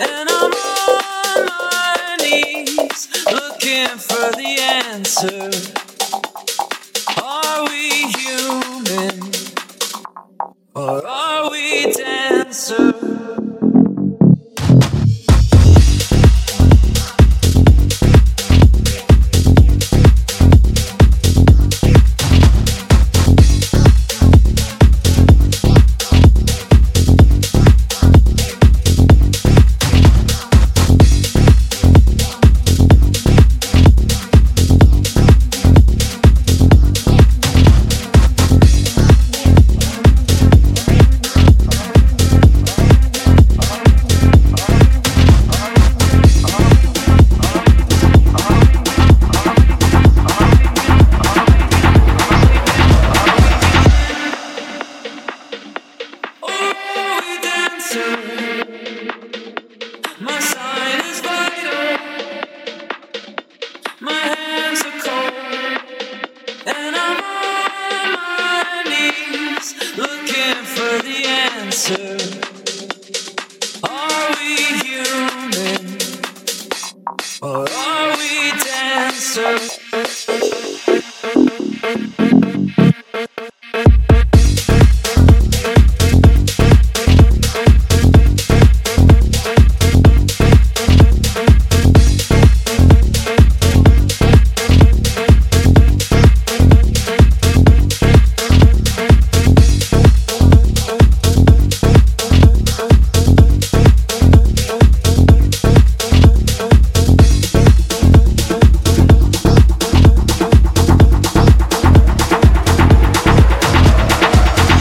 and I'm on my knees looking for the answer. Are we human or are we dancers? answer.